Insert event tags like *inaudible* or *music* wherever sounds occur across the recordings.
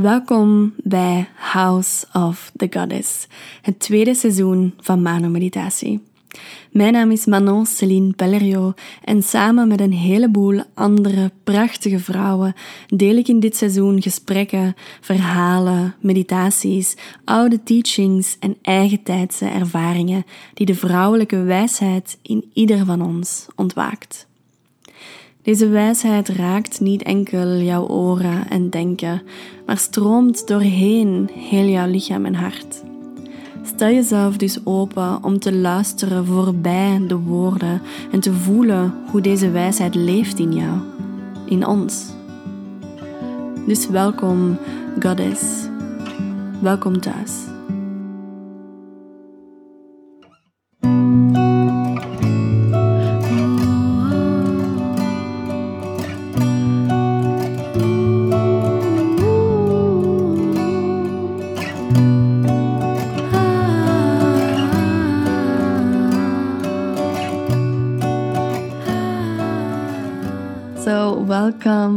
Welkom bij House of the Goddess, het tweede seizoen van Mano Meditatie. Mijn naam is Manon Celine Pellerio en samen met een heleboel andere prachtige vrouwen deel ik in dit seizoen gesprekken, verhalen, meditaties, oude teachings en eigen tijdse ervaringen die de vrouwelijke wijsheid in ieder van ons ontwaakt. Deze wijsheid raakt niet enkel jouw oren en denken, maar stroomt doorheen heel jouw lichaam en hart. Stel jezelf dus open om te luisteren voorbij de woorden en te voelen hoe deze wijsheid leeft in jou, in ons. Dus welkom, Goddess. Welkom thuis.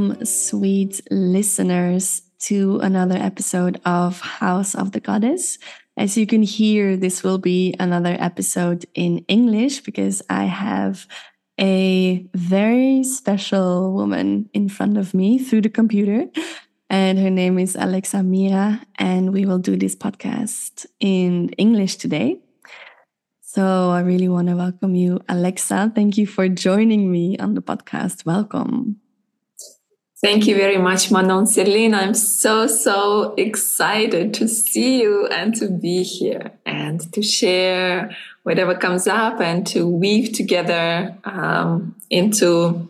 Welcome, sweet listeners, to another episode of House of the Goddess. As you can hear, this will be another episode in English because I have a very special woman in front of me through the computer. And her name is Alexa Mira. And we will do this podcast in English today. So I really want to welcome you, Alexa. Thank you for joining me on the podcast. Welcome. Thank you very much, Manon Celine. I'm so, so excited to see you and to be here and to share whatever comes up and to weave together um, into,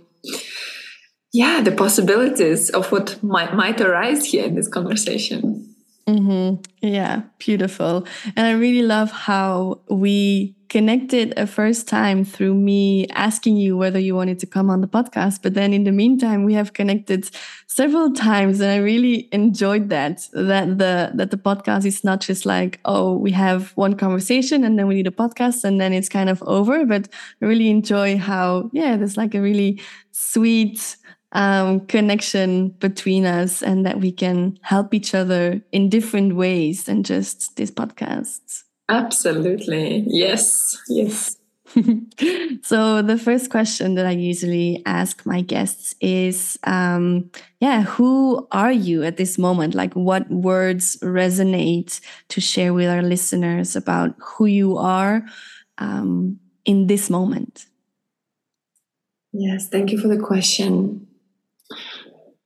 yeah, the possibilities of what might, might arise here in this conversation. Mm-hmm. Yeah, beautiful. And I really love how we connected a first time through me asking you whether you wanted to come on the podcast. But then in the meantime, we have connected several times and I really enjoyed that, that the, that the podcast is not just like, oh, we have one conversation and then we need a podcast and then it's kind of over. But I really enjoy how, yeah, there's like a really sweet, um, connection between us and that we can help each other in different ways than just these podcasts. Absolutely. Yes. Yes. *laughs* so the first question that I usually ask my guests is, um, yeah, who are you at this moment? Like, what words resonate to share with our listeners about who you are um, in this moment? Yes, thank you for the question.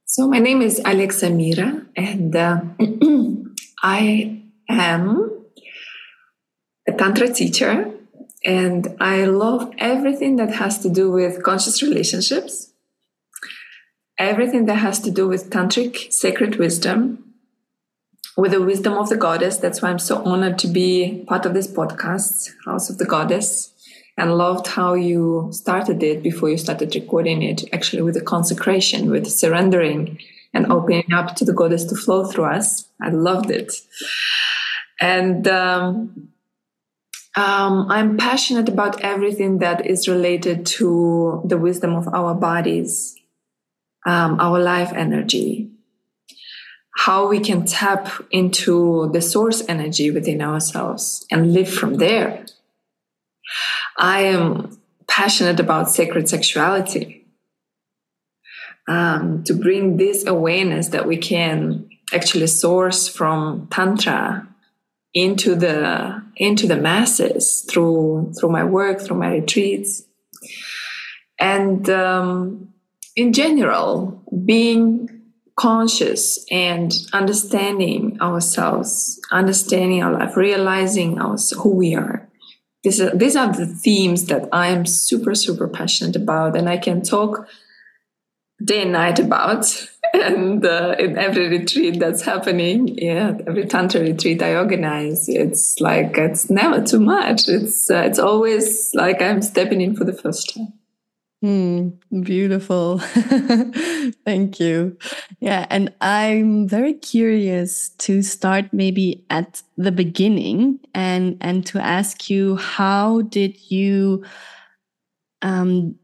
So my name is Alexa Mira, and uh, *clears throat* I am a Tantra teacher, and I love everything that has to do with conscious relationships, everything that has to do with Tantric sacred wisdom, with the wisdom of the goddess. That's why I'm so honored to be part of this podcast, House of the Goddess and loved how you started it before you started recording it, actually with the consecration, with surrendering and opening up to the goddess to flow through us. I loved it. And um, um, I'm passionate about everything that is related to the wisdom of our bodies, um, our life energy, how we can tap into the source energy within ourselves and live from there. I am passionate about sacred sexuality. Um, to bring this awareness that we can actually source from tantra into the into the masses through through my work through my retreats. And um, in general being conscious and understanding ourselves understanding our life realizing us who we are. Are, these are the themes that I am super, super passionate about, and I can talk day and night about. *laughs* And uh, in every retreat that's happening, yeah, every tantra retreat I organize, it's like it's never too much. It's uh, it's always like I'm stepping in for the first time. Mm, beautiful. *laughs* Thank you. Yeah. And I'm very curious to start maybe at the beginning and, and to ask you, how did you, um,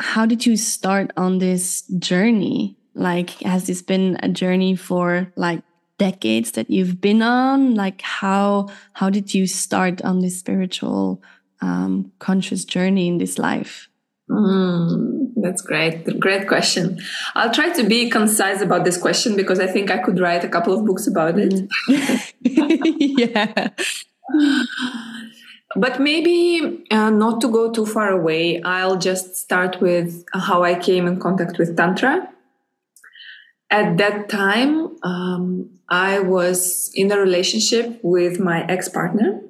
how did you start on this journey? Like, has this been a journey for like decades that you've been on? Like how how did you start on this spiritual um, conscious journey in this life? Mm, that's great. Great question. I'll try to be concise about this question because I think I could write a couple of books about it. Mm. *laughs* yeah. *laughs* But maybe uh, not to go too far away, I'll just start with how I came in contact with Tantra. At that time, um, I was in a relationship with my ex partner,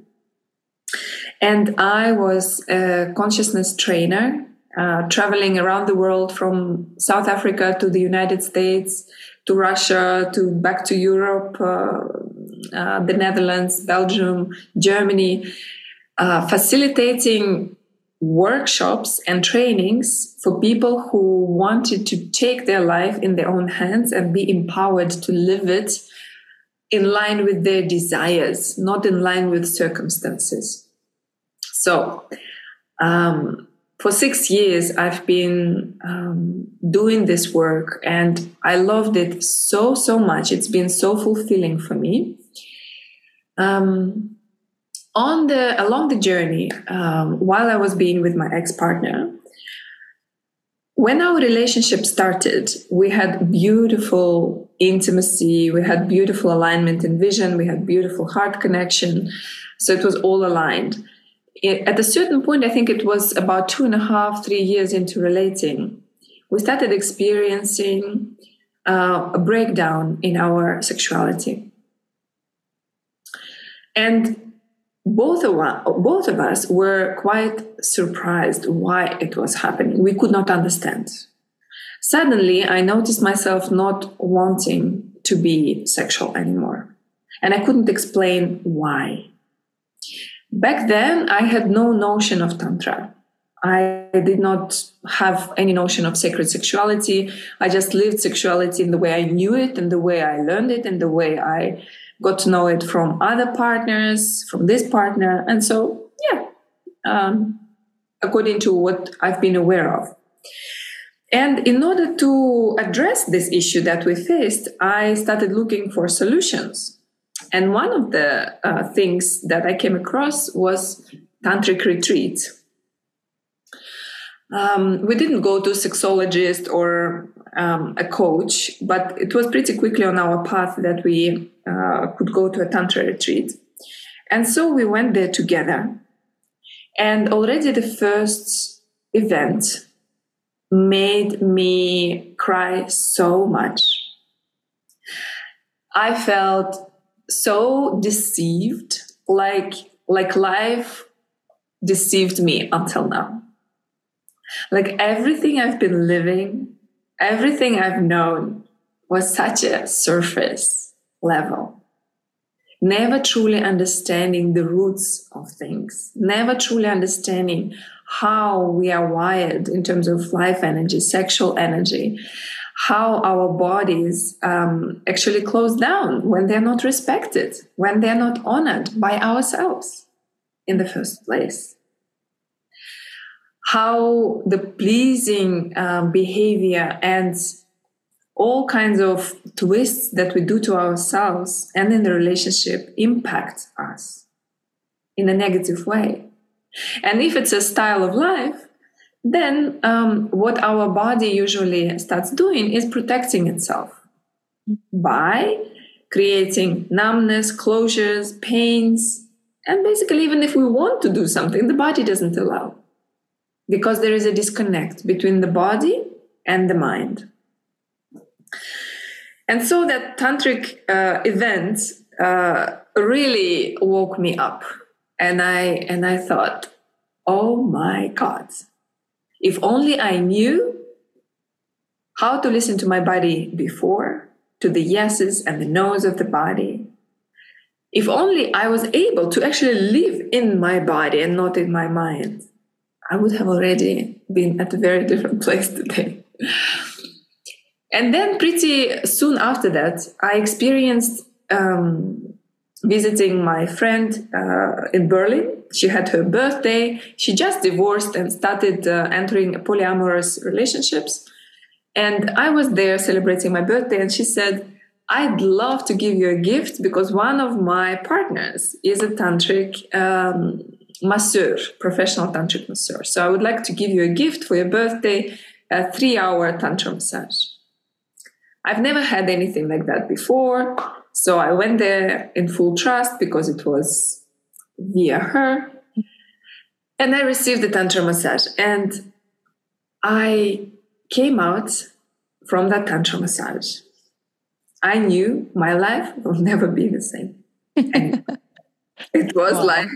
and I was a consciousness trainer, uh, traveling around the world from South Africa to the United States to Russia to back to Europe, uh, uh the Netherlands, Belgium, Germany uh, facilitating workshops and trainings for people who wanted to take their life in their own hands and be empowered to live it in line with their desires, not in line with circumstances. So, um, for six years, I've been um, doing this work and I loved it so, so much. It's been so fulfilling for me. Um, on the along the journey um, while i was being with my ex-partner when our relationship started we had beautiful intimacy we had beautiful alignment and vision we had beautiful heart connection so it was all aligned. It, at a certain point i think it was about two and a half three years into relating we started experiencing uh, a breakdown in our sexuality. And both of, us, both of us were quite surprised why it was happening. We could not understand. Suddenly, I noticed myself not wanting to be sexual anymore. And I couldn't explain why. Back then, I had no notion of Tantra. I did not have any notion of sacred sexuality. I just lived sexuality in the way I knew it and the way I learned it and the way I got to know it from other partners, from this partner. And so, yeah, um, according to what I've been aware of. And in order to address this issue that we faced, I started looking for solutions. And one of the uh, things that I came across was tantric retreats. Um, we didn't go to a sexologist or um, a coach, but it was pretty quickly on our path that we uh, could go to a tantra retreat. And so we went there together. And already the first event made me cry so much. I felt so deceived, like like life deceived me until now. Like everything I've been living, everything I've known was such a surface level. Never truly understanding the roots of things, never truly understanding how we are wired in terms of life energy, sexual energy, how our bodies um, actually close down when they're not respected, when they're not honored by ourselves in the first place. How the pleasing um, behavior and all kinds of twists that we do to ourselves and in the relationship impact us in a negative way. And if it's a style of life, then um, what our body usually starts doing is protecting itself by creating numbness, closures, pains. And basically, even if we want to do something, the body doesn't allow because there is a disconnect between the body and the mind. And so that tantric uh, event uh, really woke me up, and I and I thought, oh my God, if only I knew how to listen to my body before, to the yeses and the nos of the body. If only I was able to actually live in my body and not in my mind, I would have already been at a very *laughs* different place today. And then, pretty soon after that, I experienced um, visiting my friend uh, in Berlin. She had her birthday. She just divorced and started uh, entering polyamorous relationships. And I was there celebrating my birthday, and she said, I'd love to give you a gift because one of my partners is a tantric um, masseur, professional tantric masseur. So I would like to give you a gift for your birthday, a three hour tantra massage. I've never had anything like that before. So I went there in full trust because it was via her. And I received the tantra massage. And I came out from that tantra massage I knew my life will never be the same. And *laughs* it was wow. like,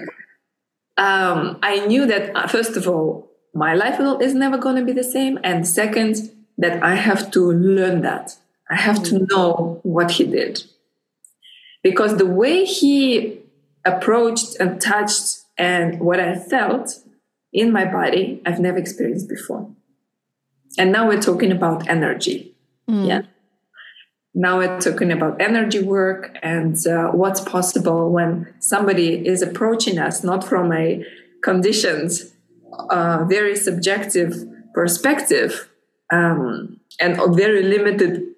um, I knew that, uh, first of all, my life will, is never going to be the same. And second, that I have to learn that. I have mm. to know what he did. Because the way he approached and touched and what I felt in my body, I've never experienced before. And now we're talking about energy. Mm. Yeah now we're talking about energy work and uh, what's possible when somebody is approaching us not from a conditioned uh, very subjective perspective um, and a very limited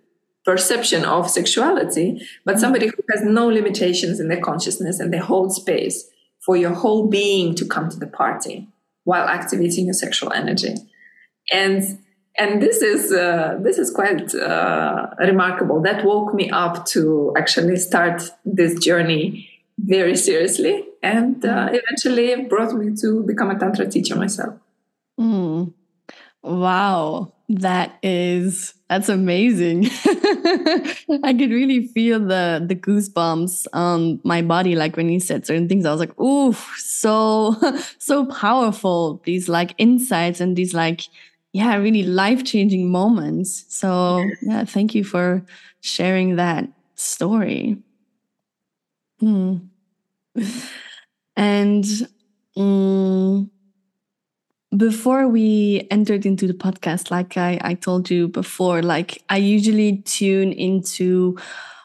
perception of sexuality but somebody who has no limitations in their consciousness and they hold space for your whole being to come to the party while activating your sexual energy and and this is uh, this is quite uh, remarkable. That woke me up to actually start this journey very seriously, and uh, mm. eventually brought me to become a tantra teacher myself. Mm. Wow, that is that's amazing. *laughs* I could really feel the the goosebumps on my body, like when you said certain things. I was like, "Ooh, so *laughs* so powerful!" These like insights and these like yeah, really life changing moments. So, yeah, thank you for sharing that story. Hmm. *laughs* And um, before we entered into the podcast, like I, I told you before, like I usually tune into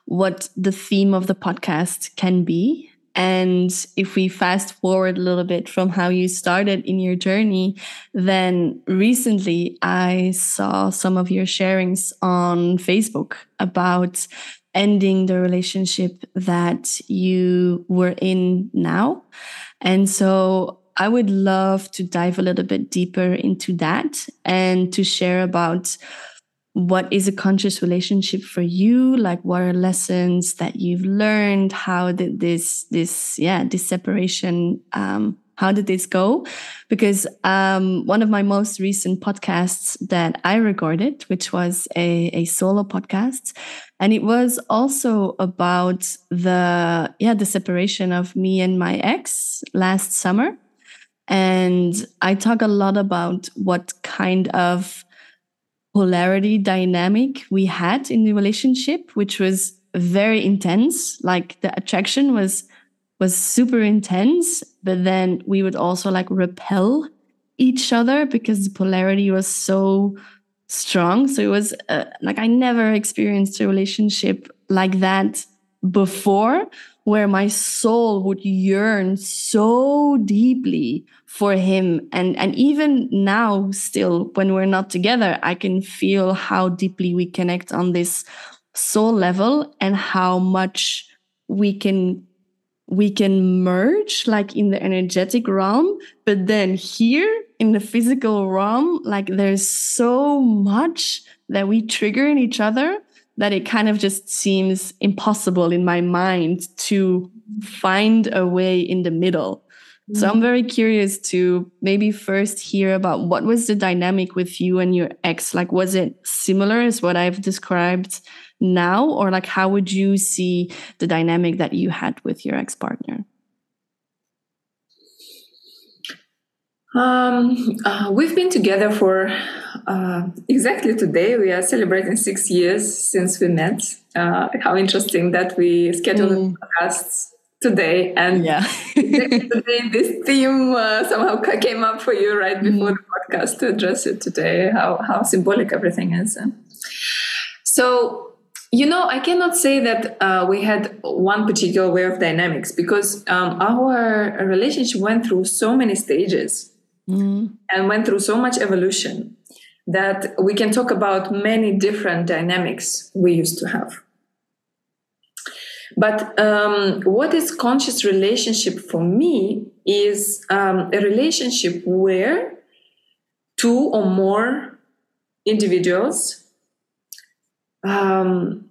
what the theme of the podcast can be. And if we fast forward a little bit from how you started in your journey, then recently I saw some of your sharings on Facebook about ending the relationship that you were in now. And so I would love to dive a little bit deeper into that and to share about what is a conscious relationship for you like what are lessons that you've learned how did this this yeah this separation um how did this go? Because um one of my most recent podcasts that i recorded which was a, a solo podcast and it was also about the yeah the separation of me and my ex last summer and i talk a lot about what kind of polarity dynamic we had in the relationship, which was very intense. Like the attraction was was super intense, but then we would also like repel each other because the polarity was so strong. So it was uh, like I never experienced a relationship like that before where my soul would yearn so deeply for him. And and even now still when we're not together i can feel how deeply we connect on this soul level and how much we can we can merge like in the energetic realm. But then here in the physical realm like there's so much that we trigger in each other that it kind of just seems impossible in my mind to find a way in the middle so I'm very curious to maybe first hear about what was the dynamic with you and your ex? Like, was it similar as what I've described now? Or like, how would you see the dynamic that you had with your ex partner? Um, uh, we've been together for uh, exactly today. We are celebrating six years since we met. Uh, how interesting that we scheduled mm. podcasts today and yeah *laughs* today this theme uh, somehow *laughs* came up for you right before mm. the podcast to address it today how how symbolic everything is so you know i cannot say that uh, we had one particular way of dynamics because um, our relationship went through so many stages mm. and went through so much evolution that we can talk about many different dynamics we used to have. But um, what is conscious relationship for me is um, a relationship where two or more individuals um,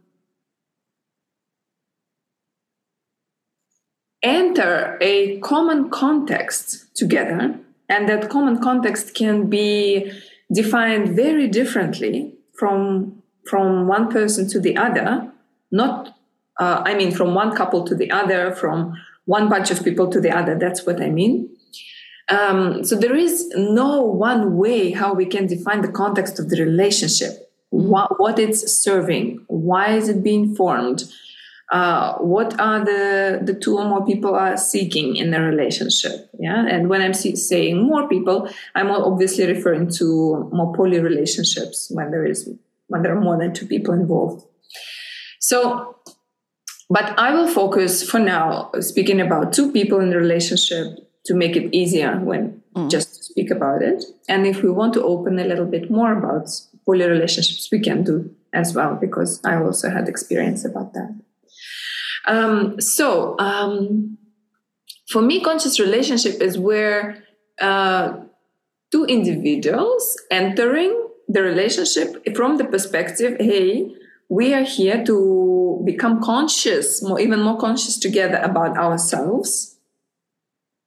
enter a common context together, and that common context can be defined very differently from from one person to the other, not uh, I mean from one couple to the other, from one bunch of people to the other. That's what I mean. Um, so there is no one way how we can define the context of the relationship, mm-hmm. what, what it's serving, why is it being formed, uh, what are the the two or more people are seeking in a relationship yeah? And when i'm see, saying more people i'm obviously referring to more poly relationships when there is when there are more than two people involved. So but i will focus for now speaking about two people in the relationship to make it easier when mm. just speak about it. And if we want to open a little bit more about poly relationships we can do as well because i also had experience about that um, so, um, for me, conscious relationship is where uh, two individuals entering the relationship from the perspective, hey, we are here to become conscious, more even more conscious together about ourselves,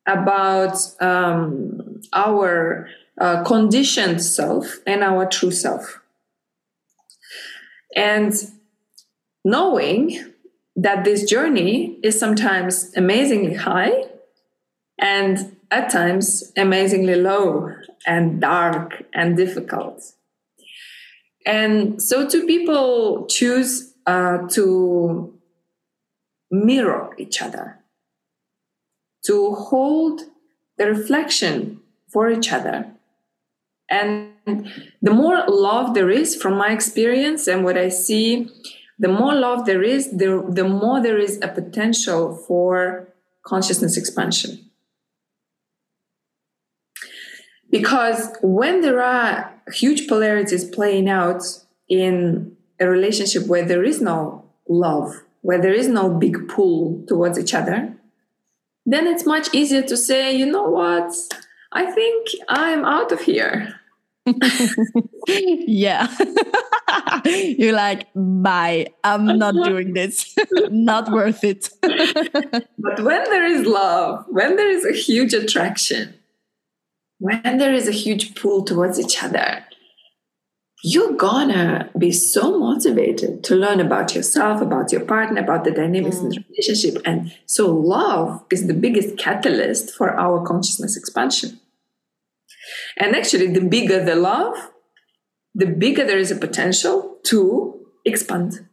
about um, our uh, conditioned self and our true self. And knowing that this journey is sometimes amazingly high and at times amazingly low and dark and difficult. And so, two people choose uh, to mirror each other, to hold the reflection for each other. And the more love there is, from my experience and what I see, the more love there is, the, the more there is a potential for consciousness expansion. Because when there are huge polarities playing out in a relationship where there is no love, where there is no big pull towards each other, then it's much easier to say, you know what, I think I'm out of here. *laughs* yeah. *laughs* You're like, bye. I'm not doing this. *laughs* not worth it. but when there is love, when there is a huge attraction, when there is a huge pull towards each other, you're gonna be so motivated to learn about yourself, about your partner, about the dynamics mm. in the mm. relationship. And so, love is the biggest catalyst for our consciousness expansion. And actually, the bigger the love, the bigger there is a potential to expand.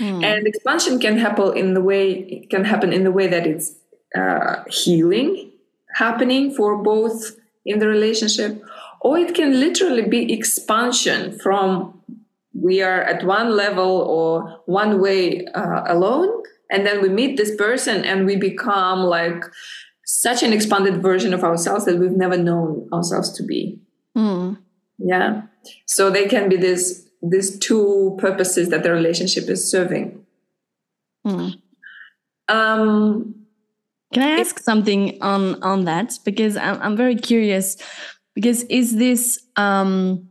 Mm. And expansion can happen in the way it can happen in the way that it's uh, healing happening for both in the relationship, or it can literally be expansion from we are at one level or one way uh, alone, and then we meet this person and we become like such an expanded version of ourselves that we've never known ourselves to be. Mm. Yeah. So they can be this these two purposes that the relationship is serving. Mm. Um, can I ask something on on that because I'm I'm very curious because is this um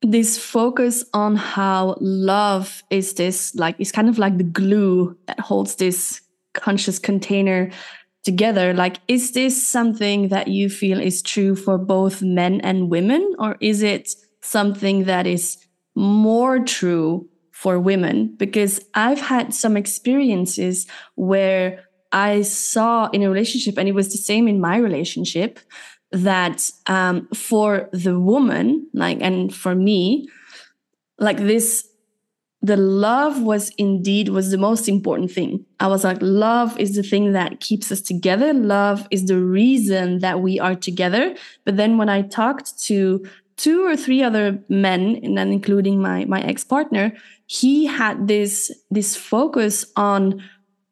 this focus on how love is this like is kind of like the glue that holds this conscious container together. Like is this something that you feel is true for both men and women or is it something that is more true for women? Because i've had some experiences where i saw in a relationship and it was the same in my relationship that um, for the woman like and for me like this the love was indeed was the most important thing. I was like love is the thing that keeps us together. Love is the reason that we are together. But then when i talked to two or three other men and then including my my ex-partner he had this this focus on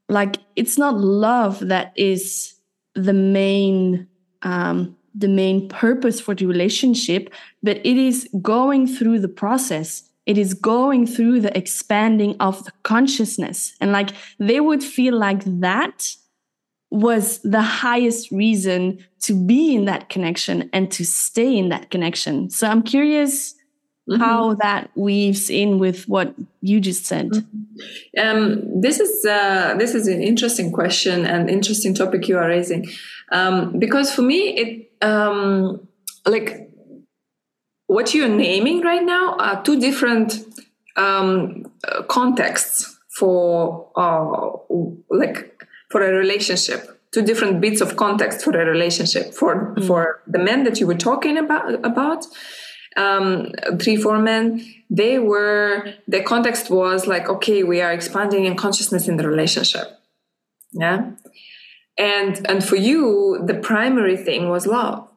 like it's not love that is the main um the main purpose for the relationship but it is going through the process it is going through the expanding of the consciousness. And like they would feel like that was the highest reason to be in that connection and to stay in that connection. So I'm curious mm-hmm. how that weaves in with what you just said. Mm-hmm. Um, this is uh, this is an interesting question and interesting topic you are raising, um, because for me it um, like what you're naming right now are two different um, contexts for uh, like for a relationship. Two different bits of context for a relationship for mm. for the men that you were talking about about. Um, three four men. They were the context was like okay we are expanding in consciousness in the relationship. Yeah? And and for you the primary thing was love.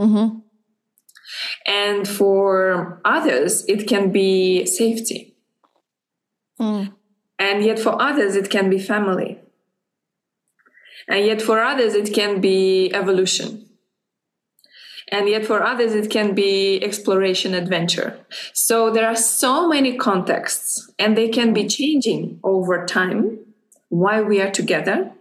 Mm-hmm. And for others it can be safety mm. and yet for others it can be family and yet for others, it can be evolution. And yet for others, it can be exploration, adventure. So there are so many contexts, and they can be changing over time why we are together.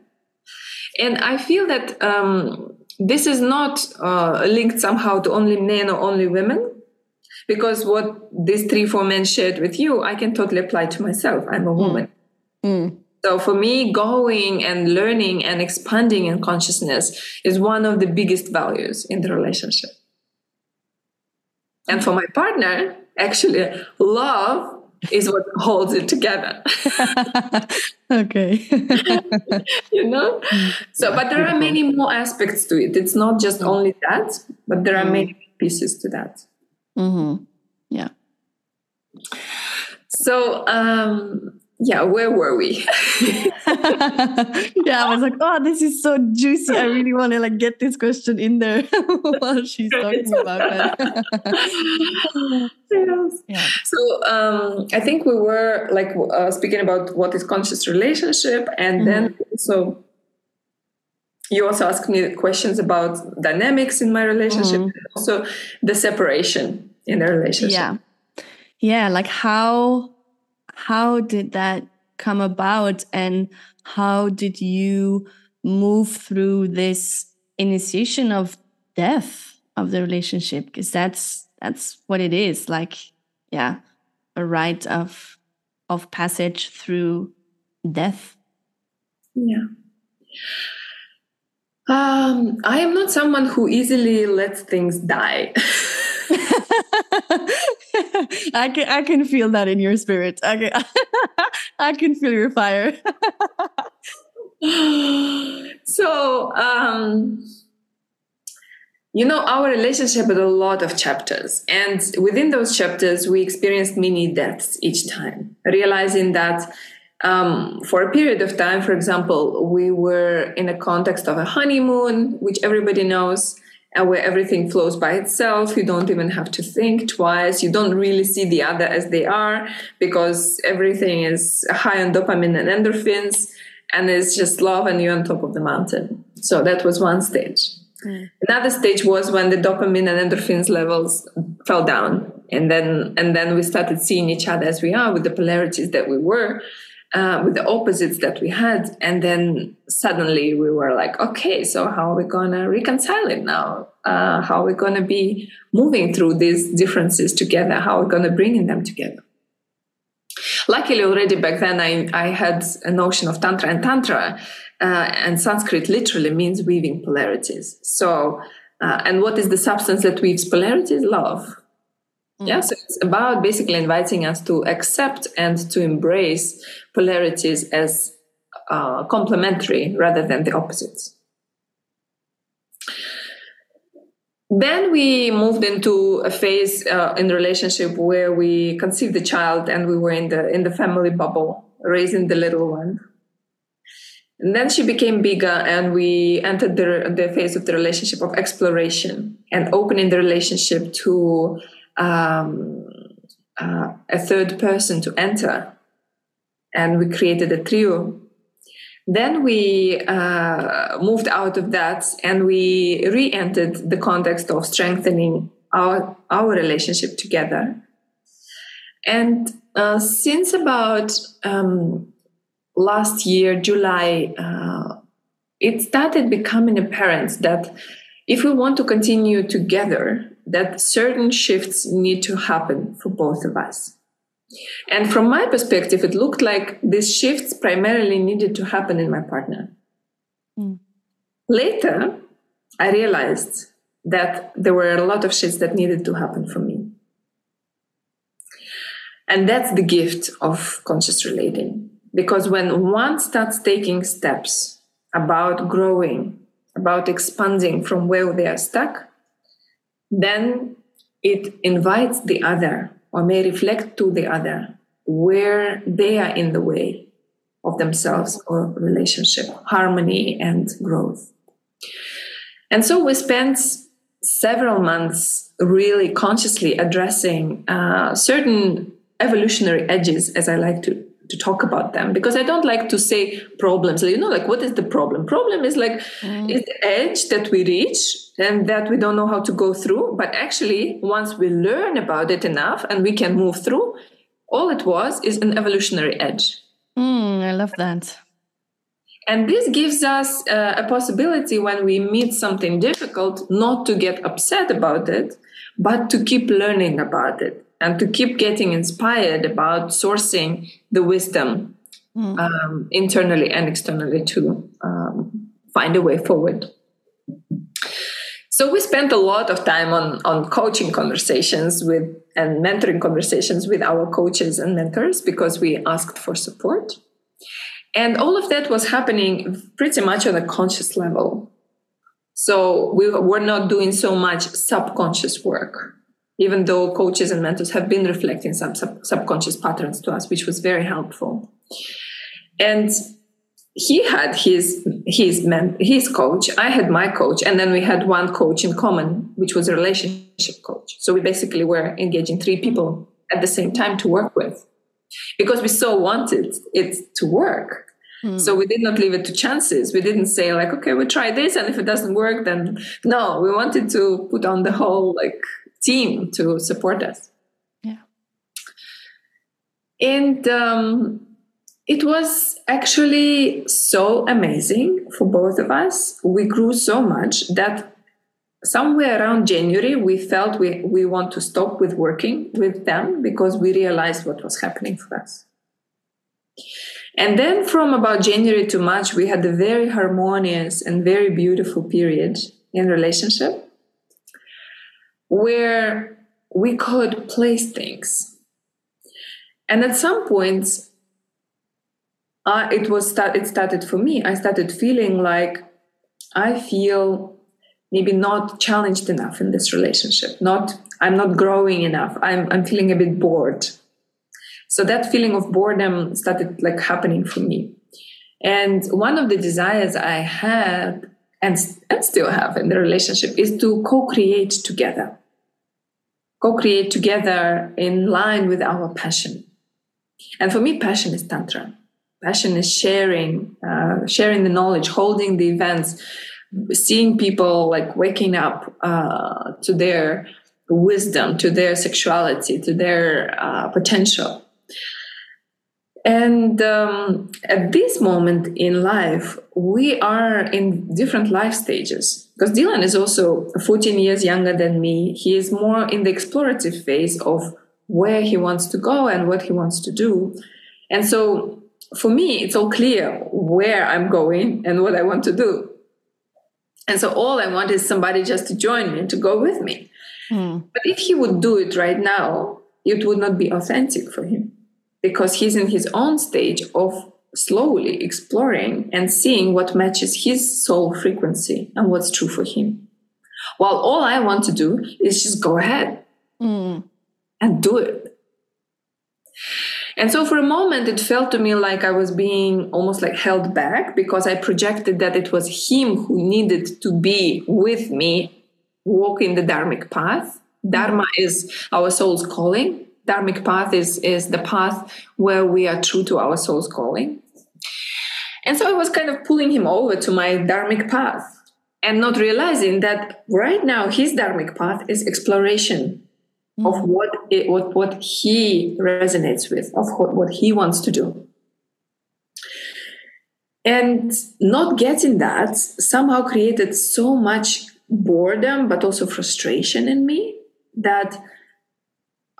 And I feel that um, this is not uh, linked somehow to only men or only women, because what these three, four men shared with you, I can totally apply to myself. I'm a woman. Mm. So for me, going and learning and expanding in consciousness is one of the biggest values in the relationship. And for my partner, actually, love is what holds it together. *laughs* okay. *laughs* you know? So, but there are many more aspects to it. It's not just only that, but there are mm. many pieces to that. Mm-hmm. Yeah. So, um, yeah, where were we? *laughs* yeah, I was like, oh, this is so juicy. I really want to like get this question in there *laughs* while she's talking about it. *laughs* yes. Yeah. So um, I think we were like uh, speaking about what is conscious relationship, and mm-hmm. then so you also asked me questions about dynamics in my relationship, mm-hmm. also the separation in the relationship. Yeah, yeah, like how how did that come about and how did you move through this initiation of death of the relationship? Because that's that's what it is like yeah a rite of of passage through death. Yeah. Um i am not someone who easily lets things die *laughs* *laughs* I can I can feel that in your spirit. I can *laughs* I can feel your fire. *laughs* so um you know our relationship had a lot of chapters and within those chapters we experienced many deaths each time realizing that um, for a period of time for example we were in a context of a honeymoon which everybody knows and where everything flows by itself. You don't even have to think twice. You don't really see the other as they are because everything is high on dopamine and endorphins, and it's just love and you're on top of the mountain. So that was one stage. Mm. Another stage was when the dopamine and endorphins levels fell down, and then and then we started seeing each other as we are with the polarities that we were, uh, with the opposites that we had. And then suddenly we were like, okay, so how are we going to reconcile it now? Uh, how are we going to be moving through these differences together? How are we going to bring them together? Luckily, already back then, I, I had a notion of Tantra and Tantra, uh, and Sanskrit literally means weaving polarities. So, uh, and what is the substance that weaves polarities? Love. Yeah, so it's about basically inviting us to accept and to embrace polarities as uh, complementary rather than the opposites. Then we moved into a phase uh, in relationship where we conceived the child and we were in the in the family bubble, raising the little one. And then she became bigger, and we entered the, the phase of the relationship of exploration and opening the relationship to um, uh, a third person to enter. And we created a trio. Then we uh, moved out of that and we re entered the context of strengthening our, our relationship together. And uh, since about um, last year, July, uh, it started becoming apparent that if we want to continue together, that certain shifts need to happen for both of us. And from my perspective, it looked like these shifts primarily needed to happen in my partner. Mm. Later, I realized that there were a lot of shifts that needed to happen for me. And that's the gift of conscious relating. Because when one starts taking steps about growing, about expanding from where they are stuck, then it invites the other or may reflect to the other where they are in the way of themselves or relationship, harmony and growth. And so we spent several months really consciously addressing uh, certain evolutionary edges, as I like to to talk about them because I don't like to say problems. You know, like what is the problem? Problem is like mm. is the edge that we reach and that we don't know how to go through. But actually, once we learn about it enough and we can move through, all it was is an evolutionary edge. Mm, I love that. And this gives us uh, a possibility when we meet something difficult not to get upset about it, but to keep learning about it and to keep getting inspired about sourcing the wisdom mm. um, internally and externally to um, find a way forward. So we spent a lot of time on, on coaching conversations with and mentoring conversations with our coaches and mentors because we asked for support. And all of that was happening pretty much on a conscious level. So we were not doing so much subconscious work even though coaches and mentors have been reflecting some sub- subconscious patterns to us, which was very helpful. And he had his his men, his coach. I had my coach, and then we had one coach in common, which was a relationship coach. So we basically were engaging three people at the same time to work with, because we so wanted it to work. Hmm. So we did not leave it to chances. We didn't say like, okay, we try this, and if it doesn't work, then no. We wanted to put on the whole like team to support us. Yeah. And um, it was actually so amazing for both of us. We grew so much that somewhere around January, we felt we, we want to stop with working with them because we realized what was happening for us. And then from about January to March, we had a very harmonious and very beautiful period in relationship where we could place things. And at some point, uh, it was start, it started for me. I started feeling like I feel maybe not challenged enough in this relationship. Not I'm not growing enough. I'm I'm feeling a bit bored. So that feeling of boredom started like happening for me. And one of the desires I had and, and still have in the relationship is to co-create together co-create together in line with our passion. And for me, passion is tantra. Passion is sharing, uh, sharing the knowledge, holding the events, seeing people like waking up uh, to their wisdom, to their sexuality, to their uh, potential. And um, at this moment in life, we are in different life stages. Because Dylan is also 14 years younger than me. He is more in the explorative phase of where he wants to go and what he wants to do. And so for me, it's all clear where I'm going and what I want to do. And so all I want is somebody just to join me, to go with me. Mm. But if he would do it right now, it would not be authentic for him because he's in his own stage of slowly exploring and seeing what matches his soul frequency and what's true for him. While all I want to do is just go ahead mm. and do it. And so for a moment, it felt to me like I was being almost like held back because I projected that it was him who needed to be with me walking the Dharmic path. Dharma is our soul's calling dharmic path is is the path where we are true to our soul's calling and so i was kind of pulling him over to my dharmic path and not realizing that right now his dharmic path is exploration mm. of what, it, what what he resonates with, of what, what he wants to do. And not getting that somehow created so much boredom, but also frustration in me that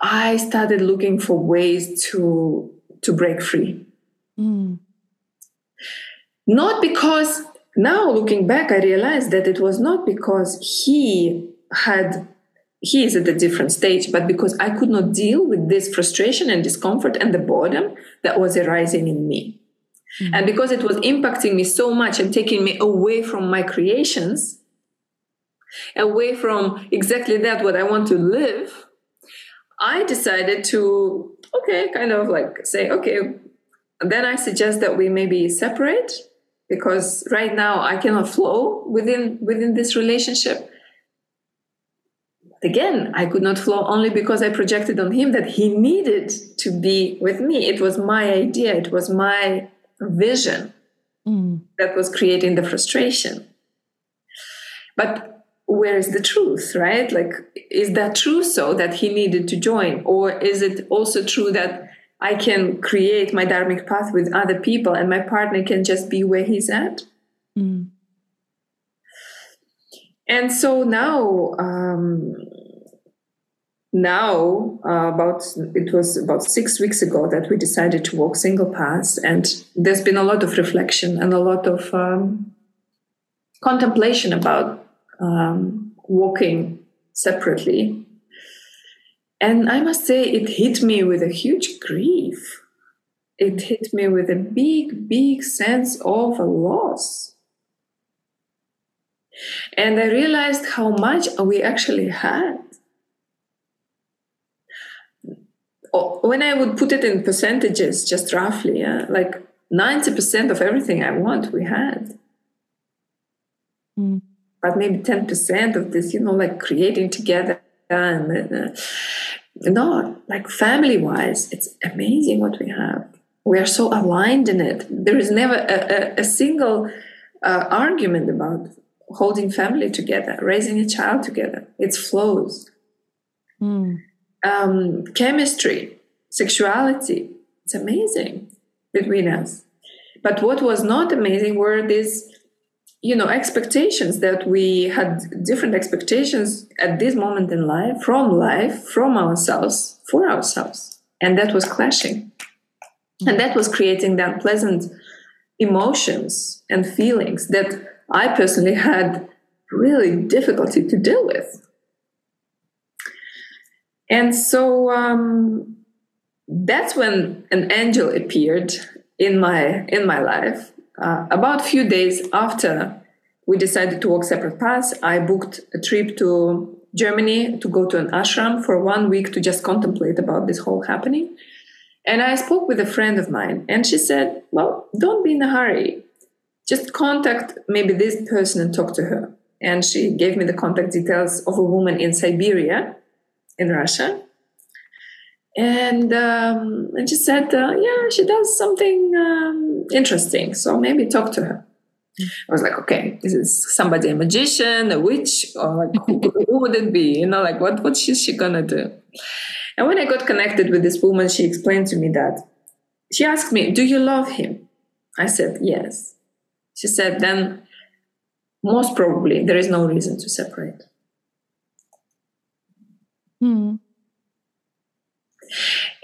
I started looking for ways to to break free. Mm. Not because now looking back, I realized that it was not because he had he is at a different stage, but because I could not deal with this frustration and discomfort and the boredom that was arising in me. Mm-hmm. And because it was impacting me so much and taking me away from my creations, away from exactly that what I want to live, I decided to, okay, kind of like say, okay, then I suggest that we maybe separate because right now I cannot flow within within this relationship again, I could not flow only because I projected on him that he needed to be with me. It was my idea, it was my vision mm. that was creating the frustration. But where is the truth, right? Like, is that true so that he needed to join? Or is it also true that I can create my dharmic path with other people and my partner can just be where he's at? Mm. And so now, um, now uh, about it was about six weeks ago that we decided to walk single paths, and there's been a lot of reflection and a lot of um, contemplation about um, walking separately. And I must say, it hit me with a huge grief. It hit me with a big, big sense of a loss and I realized how much we actually had. When I would put it in percentages, just roughly, yeah, like 90% of everything I want, we had. Mm. But maybe 10% of this, you know, like creating together and uh, no, like family wise, it's amazing what we have. We are so aligned in it. There is never a, a, a single uh, argument about holding family together, raising a child together. It flows. Mm. Um, chemistry, sexuality, it's amazing between us. But what was not amazing were these, you know, expectations that we had different expectations at this moment in life, from life, from ourselves, for ourselves. And that was clashing. And that was creating that pleasant emotions and feelings that I personally had really difficulty to deal with. And so um, that's when an angel appeared in my in my life. Uh, about a few days after we decided to walk separate paths, I booked a trip to Germany to go to an ashram for one week to just contemplate about this whole happening. And I spoke with a friend of mine, and she said, Well, don't be in a hurry just contact maybe this person and talk to her. And she gave me the contact details of a woman in Siberia, in Russia. And um, and she said, uh, yeah, she does something um, interesting. So maybe talk to her. I was like, okay, is this somebody a magician, a witch, or like who, who would it be? You know, like what what is she gonna do? And when I got connected with this woman, she explained to me that she asked me, "Do you love him?" I said, "Yes." She said, then most probably there is no reason to separate. Hmm.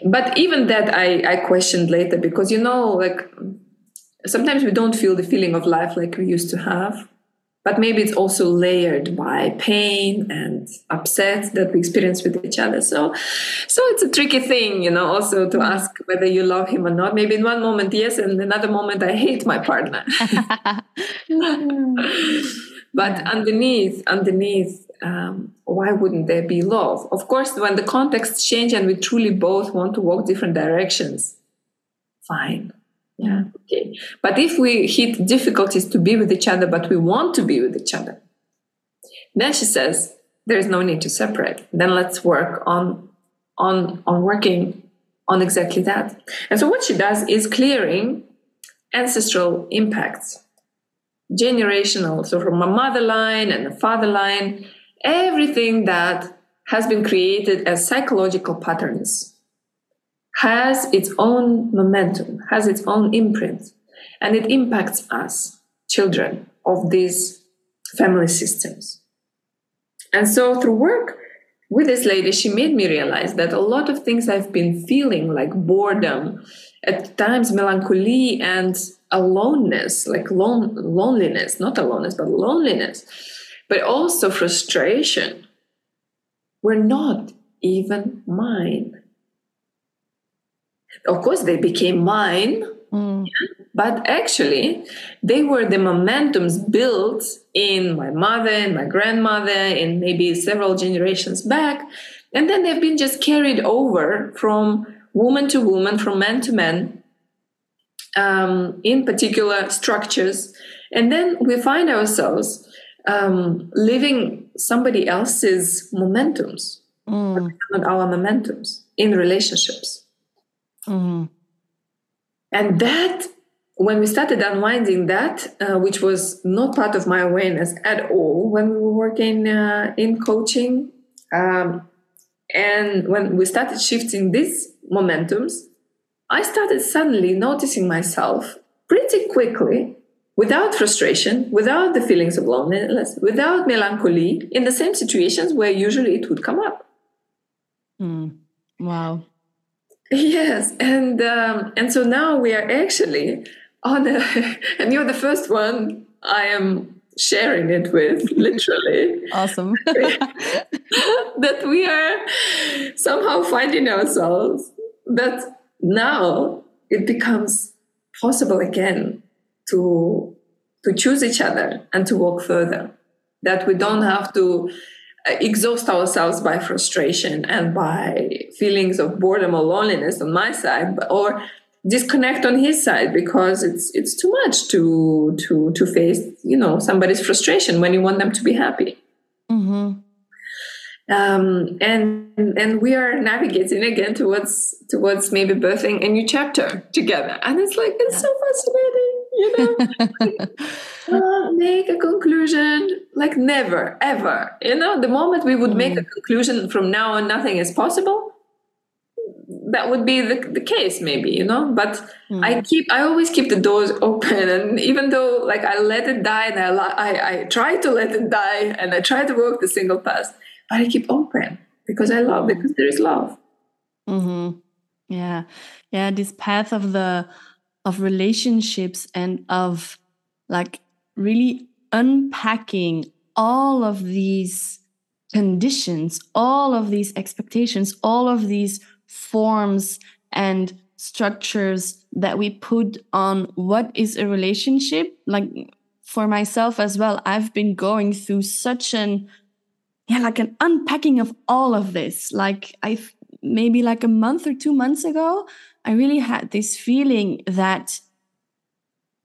But even that I, I questioned later because, you know, like sometimes we don't feel the feeling of life like we used to have. But maybe it's also layered by pain and upset that we experience with each other. So so it's a tricky thing you know also to ask whether you love him or not. Maybe in one moment yes and another moment i hate my partner *laughs* *laughs* but underneath underneath um, why wouldn't there be love of course when the context change and we truly both want to walk different directions fine yeah. Okay. But if we hit difficulties to be with each other, but we want to be with each other, then she says there is no need to separate. Then let's work on on on working on exactly that. And so what she does is clearing ancestral impacts, generational, so from a mother line and a father line, everything that has been created as psychological patterns, has its own momentum, has its own imprint, and it impacts us, children of these family systems. And so through work with this lady, she made me realize that a lot of things I've been feeling, like boredom, at times melancholy and aloneness, like lon- loneliness, not aloneness, but loneliness, but also frustration, were not even mine. Of course, they became mine, mm. but actually, they were the momentums built in my mother and my grandmother, and maybe several generations back. And then they've been just carried over from woman to woman, from man to man, um, in particular structures. And then we find ourselves um, living somebody else's momentums, mm. not our momentums in relationships. Mm. And that, when we started unwinding that, uh, which was not part of my awareness at all when we were working uh, in coaching, um, and when we started shifting these momentums, I started suddenly noticing myself pretty quickly without frustration, without the feelings of loneliness, without melancholy, in the same situations where usually it would come up. Mm. Wow. Yes, and um, and so now we are actually on a, *laughs* and you're the first one I am sharing it with, *laughs* literally. Awesome. *laughs* that we are somehow finding ourselves that now it becomes possible again to to choose each other and to walk further that we don't have to uh, exhaust ourselves by frustration and by feelings of boredom or loneliness on my side or disconnect on his side because it's it's too much to to to face you know somebody's frustration when you want them to be happy mm-hmm. Um, and and we are navigating again towards towards maybe birthing a new chapter together. And it's like it's so fascinating you know? *laughs* Uh, make a conclusion like never ever you know? The moment we would make a mm. conclusion from now on nothing is possible that would be the, the case maybe you know? But mm. i keep i always keep the doors *laughs* open and even though like i let it die and i i, I try to let it die and i try to walk the single path but i keep open because i love because there is love. Mm-hmm. yeah. Yeah this path of the of relationships and of like really unpacking all of these conditions all of these expectations all of these forms and structures that we put on what is a relationship. Like for myself as well i've been going through such an yeah like an unpacking of all of this. Like i maybe like a month or two months ago i really had this feeling that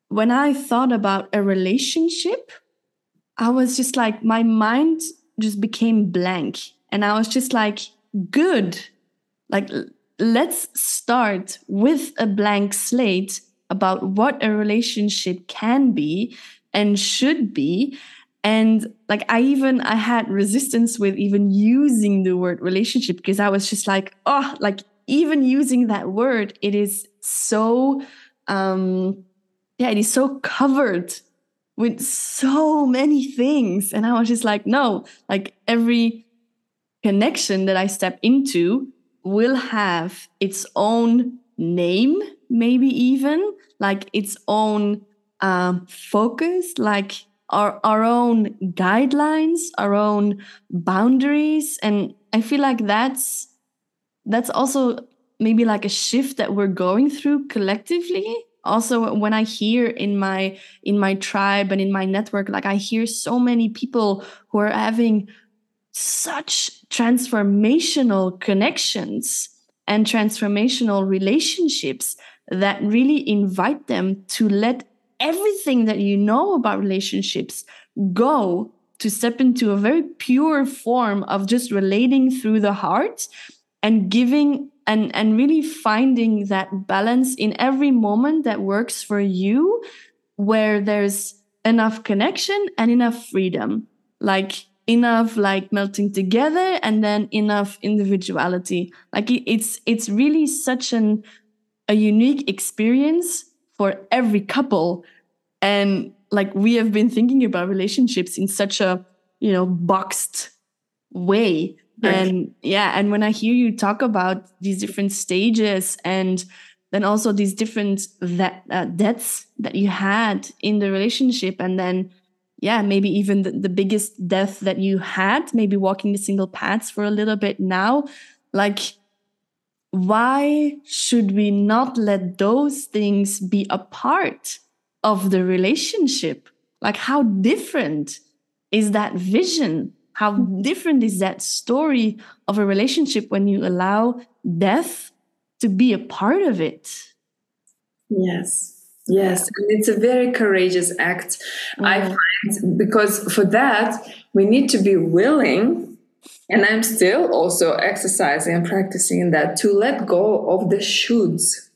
when i thought about a relationship i was just like my mind just became blank. And i was just like good. Like, let's start with a blank slate about what a relationship can be and should be and like i even i had resistance with even using the word relationship because i was just like oh like even using that word it is so um yeah it is so covered with so many things. And i was just like no like every connection that i step into will have its own name, maybe even like its own um, focus, like our, our own guidelines, our own boundaries. And I feel like that's that's also maybe like a shift that we're going through collectively also when i hear in my in my tribe and in my network like i hear so many people who are having such transformational connections and transformational relationships that really invite them to let everything that you know about relationships go to step into a very pure form of just relating through the heart and giving and and really finding that balance in every moment that works for you where there's enough connection and enough freedom. Like enough like melting together and then enough individuality. Like it, it's it's really such an a unique experience for every couple and like we have been thinking about relationships in such a you know boxed way right. and yeah and when i hear you talk about these different stages and then also these different that uh, deaths that you had in the relationship and then yeah maybe even the, the biggest death that you had maybe walking the single paths for a little bit now like why should we not let those things be a part of the relationship like how different is that vision how different is that story of a relationship when you allow death to be a part of it. Yes. Yes, and it's a very courageous act. Mm. I find because for that we need to be willing, and I'm still also exercising and practicing that to let go of the shoulds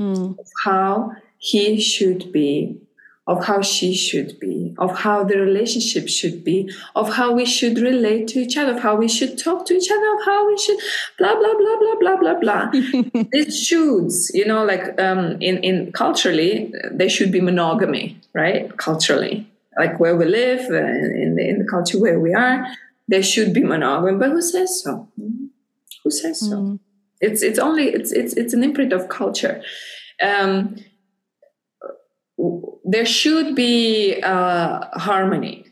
mm. of how he should be, of how she should be, of how the relationship should be, of how we should relate to each other, of how we should talk to each other, of how we should blah blah blah blah blah blah blah. *laughs* These shoulds, you know, like um, in in culturally, they should be monogamy, right? Culturally, like where we live uh, in the in the culture where we are, there should be monogamy. But who says so? Who says so? Mm. It's it's only it's it's it's an imprint of culture. Um, there should be uh, harmony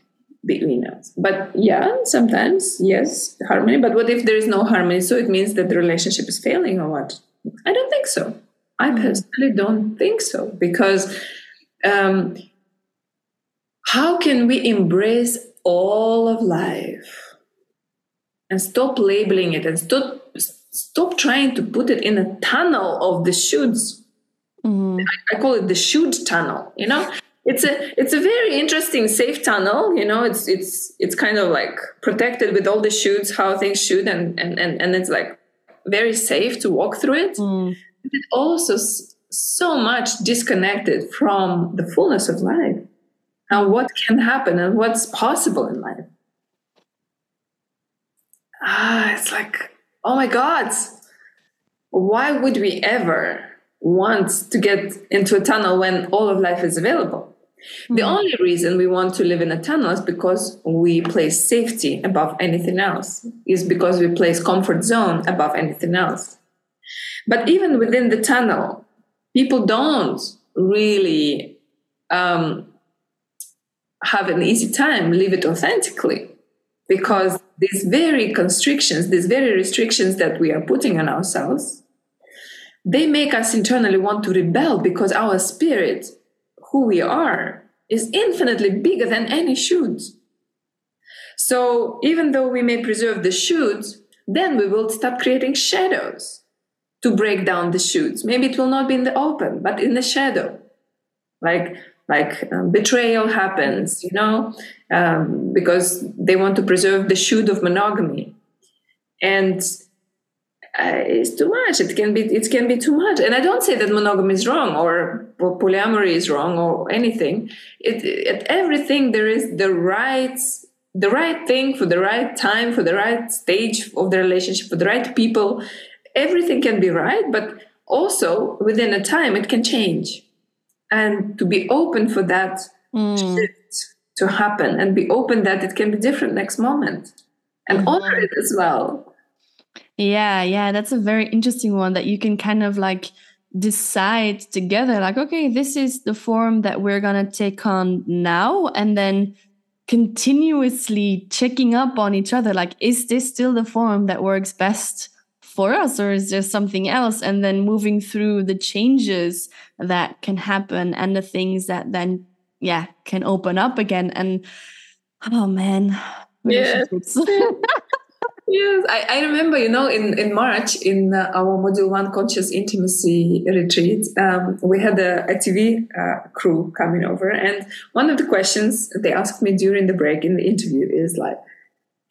between us. But yeah, sometimes, yes, harmony. But what if there is no harmony? So it means that the relationship is failing or what? I don't think so. I mm-hmm. personally don't think so because um, how can we embrace all of life and stop labeling it and stop stop trying to put it in a tunnel of the shoulds Mm-hmm. I, I, call it the should tunnel. You know, it's a it's a very interesting safe tunnel. You know, it's it's it's kind of like protected with all the shoulds, how things should, and and and, and it's like very safe to walk through it. Mm. But it also so much disconnected from the fullness of life and what can happen and what's possible in life. Ah, it's like, oh my God, why would we ever want to get into a tunnel when all of life is available. Mm-hmm. The hmm. only reason we want to live in a tunnel is because we place safety above anything else, is because we place comfort zone above anything else. But even within the tunnel, people don't really um, have an easy time live it authentically because these very constrictions, these very restrictions that we are putting on ourselves they make us internally want to rebel because our spirit, who we are, is infinitely bigger than any shoulds. So even though we may preserve the shoulds, then we will start creating shadows to break down the shoots. Maybe it will not be in the open, but in the shadow. Like like um, betrayal happens, you know, um, because they want to preserve the should of monogamy. And uh, it's too much. It can be it can be too much. And I don't say that monogamy is wrong or, or polyamory is wrong or anything. It, at everything there is the right the right thing for the right time for the right stage of the relationship for the right people. Everything can be right, but also within a time it can change. And to be open for that mm. shift to happen and be open that it can be different next moment and mm-hmm. honor it as well yeah, yeah, that's a very interesting one that you can kind of like decide together like okay, this is the form that we're going to take on now and then continuously checking up on each other like is this still the form that works best for us or is there something else and then moving through the changes that can happen and the things that then yeah can open up again and oh man yeah. *laughs* Yes, I, I, remember, you know, in, in March, in uh, our Module 1 Conscious Intimacy retreat, um, we had a, a TV uh, crew coming over. And one of the questions they asked me during the break in the interview is like,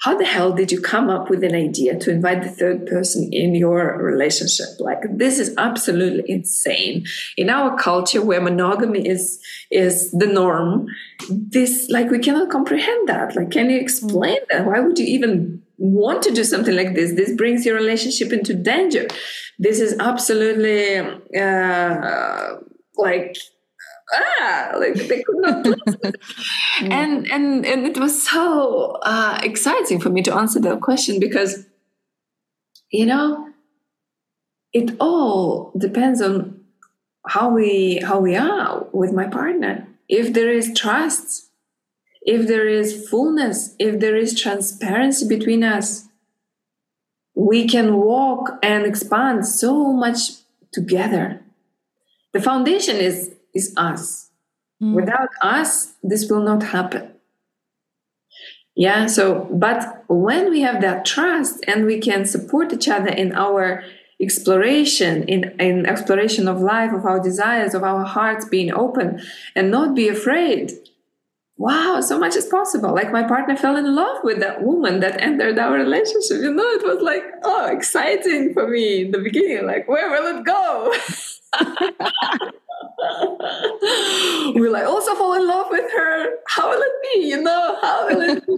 how the hell did you come up with an idea to invite the third person in your relationship? Like this is absolutely insane. In our culture where monogamy is is the norm, this like we cannot comprehend that. Like can you explain that? Why would you even want to do something like this? This brings your relationship into danger. This is absolutely uh, like ah, like they could not *laughs* *laughs* and and and it was so uh, exciting for me to answer that question because you know it all depends on how we how we are with my partner. If there is trust if there is fullness if there is transparency between us we can walk and expand so much together. The foundation is is us. Mm. Without us, this will not happen. Yeah, so, but when we have that trust and we can support each other in our exploration, in, in exploration of life, of our desires, of our hearts being open and not be afraid, wow, so much is possible. Like my partner fell in love with that woman that entered our relationship. You know, it was like, oh, exciting for me in the beginning. Like, where will it go? *laughs* we like also fall in love with her. How will it be? You know, how will it be?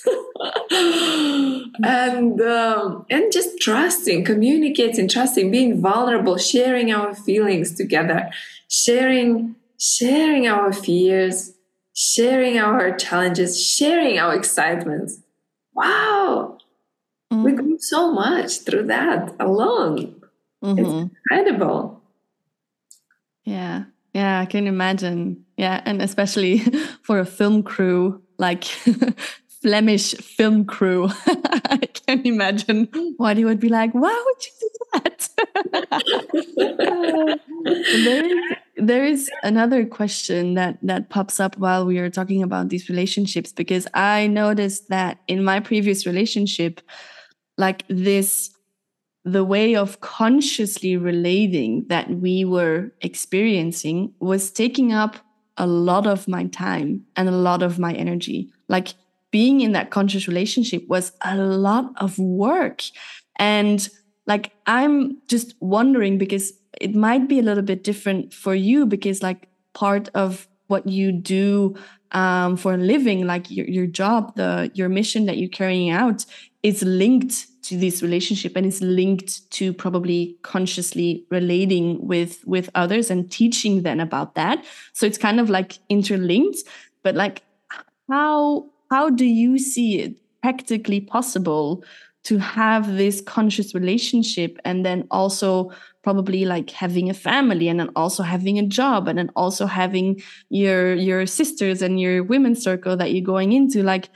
*laughs* and um, and just trusting, communicating, trusting, being vulnerable, sharing our feelings together, sharing sharing our fears, sharing our challenges, sharing our excitements. Wow, mm-hmm. we grew so much through that alone. Mm-hmm. It's incredible. Yeah. Yeah, I can imagine. Yeah, and especially *laughs* for a film crew, like *laughs* Flemish film crew, *laughs* I can imagine what he would be like. Why would you do that? there, is, there is another question that that pops up while we are talking about these relationships because I noticed that in my previous relationship, like this the way of consciously relating that we were experiencing was taking up a lot of my time and a lot of my energy. Like being in that conscious relationship was a lot of work. And like, I'm just wondering because it might be a little bit different for you because, like, part of what you do um, for a living, like your, your job, the your mission that you're carrying out, is linked to this relationship and is linked to probably consciously relating with with others and teaching them about that. So it's kind of like interlinked but like how how do you see it practically possible to have this conscious relationship and then also probably like having a family and then also having a job and then also having your your sisters and your women's circle that you're going into? Like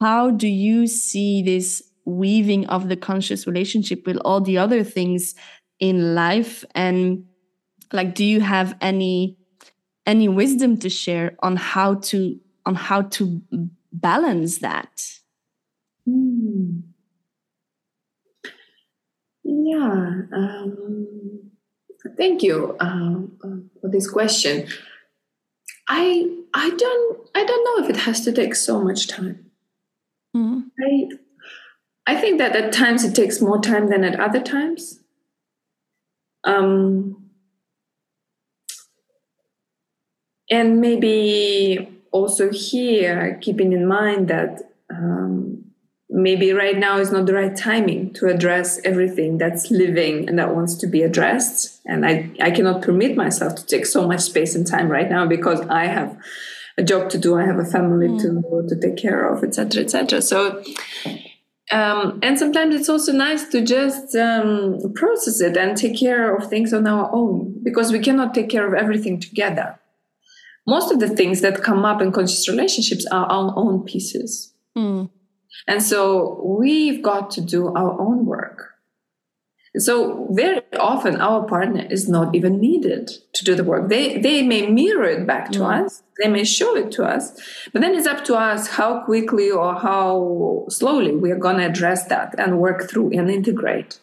how do you see this weaving of the conscious relationship with all the other things in life and like do you have any any wisdom to share on how to on how to balance that hmm. yeah um, thank you um, uh, for this question i i don't i don't know if it has to take so much time mm. i I think that at times it takes more time than at other times. Um, and maybe also here, keeping in mind that um, maybe right now is not the right timing to address everything that's living and that wants to be addressed. And I, I cannot permit myself to take so much space and time right now because I have a job to do, I have a family mm. to, to take care of, etc., etc. So um, and sometimes it's also nice to just um, process it and take care of things on our own because we cannot take care of everything together. Most of the things that come up in conscious relationships are our own pieces. Mm. And so we've got to do our own work. So very often our partner is not even needed to do the work. They they may mirror it back to mm. us. They may show it to us, but then it's up to us how quickly or how slowly we are going to address that and work through and integrate.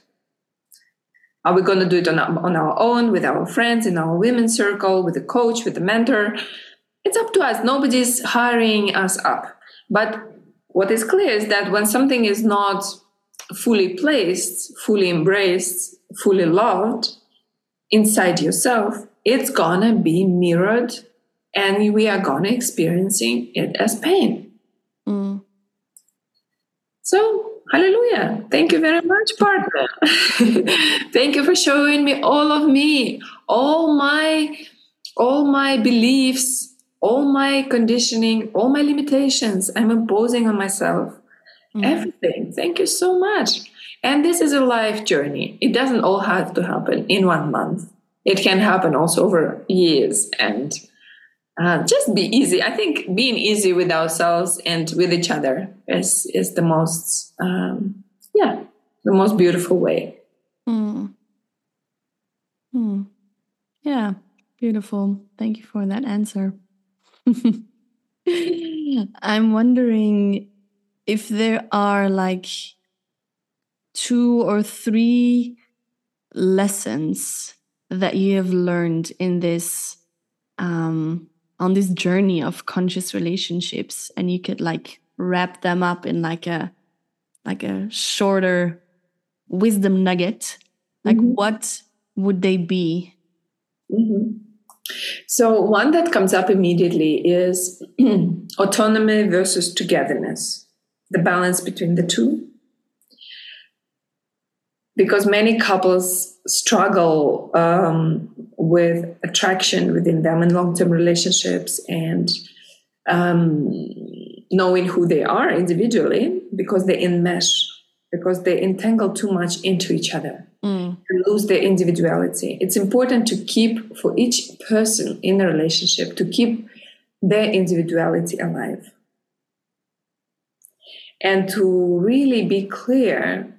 Are we going to do it on our, on our own with our friends in our women's circle, with a coach, with a mentor? It's up to us. Nobody's hiring us up. But what is clear is that when something is not fully placed, fully embraced, fully loved inside yourself, it's gonna be mirrored and we are gonna experiencing it as pain. Mm. So hallelujah. Thank you very much, partner. *laughs* Thank you for showing me all of me, all my all my beliefs, all my conditioning, all my limitations I'm imposing on myself. Mm. Everything. Thank you so much. And this is a life journey. It doesn't all have to happen in one month. It can happen also over years and uh, just be easy. I think being easy with ourselves and with each other is is the most um, yeah the most beautiful way. Mm. Mm. Yeah, beautiful. Thank you for that answer. *laughs* I'm wondering if there are like two or three lessons that you have learned in this um, on this journey of conscious relationships and you could like wrap them up in like a like a shorter wisdom nugget like mm -hmm. what would they be mm -hmm. so one that comes up immediately is *clears throat* autonomy versus togetherness the balance between the two. Because many couples struggle um, with attraction within them and long-term relationships and um, knowing who they are individually because they enmesh because they entangle too much into each other mm. and lose their individuality. It's important to keep for each person in a relationship to keep their individuality alive and to really be clear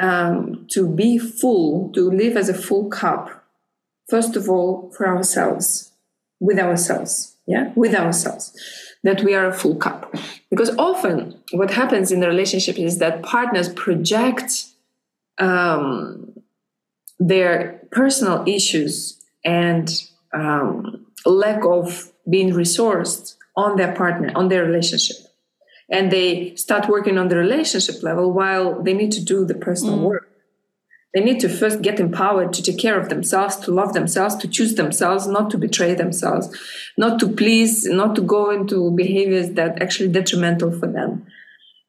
um, to be full, to live as a full cup, first of all, for ourselves, with ourselves, yeah, with ourselves, that we are a full cup. Because often what happens in the relationship is that partners project um, their personal issues and um, lack of being resourced on their partner, on their relationship and they start working on the relationship level while they need to do the personal mm. work. They need to first get empowered to take care of themselves, to love themselves, to choose themselves, not to betray themselves, not to please, not to go into behaviors that are actually detrimental for them.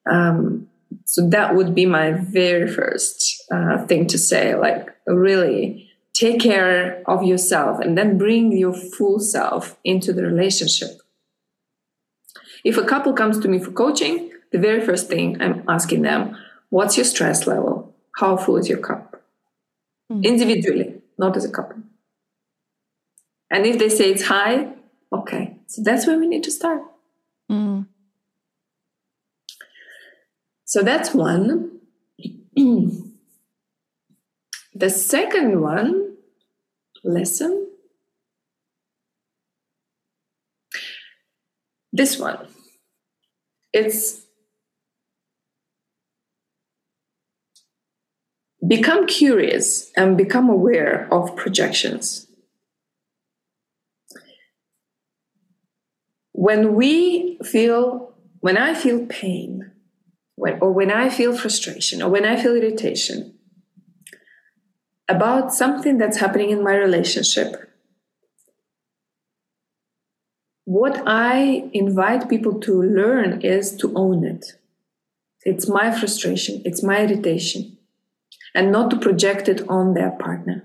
Um, so that would be my very first uh, thing to say. Like, really take care of yourself and then bring your full self into the relationship. If a couple comes to me for coaching, the very first thing I'm asking them, what's your stress level? How full is your cup? Mm. Individually, not as a couple. And if they say it's high, okay. So that's where we need to start. Mm. So that's one. *clears throat* the second one, lesson. This one it's become curious and become aware of projections. When we feel, when I feel pain, when, or when I feel frustration, or when I feel irritation about something that's happening in my relationship, what I invite people to learn is to own it. It's my frustration, it's my irritation, and not to project it on their partner.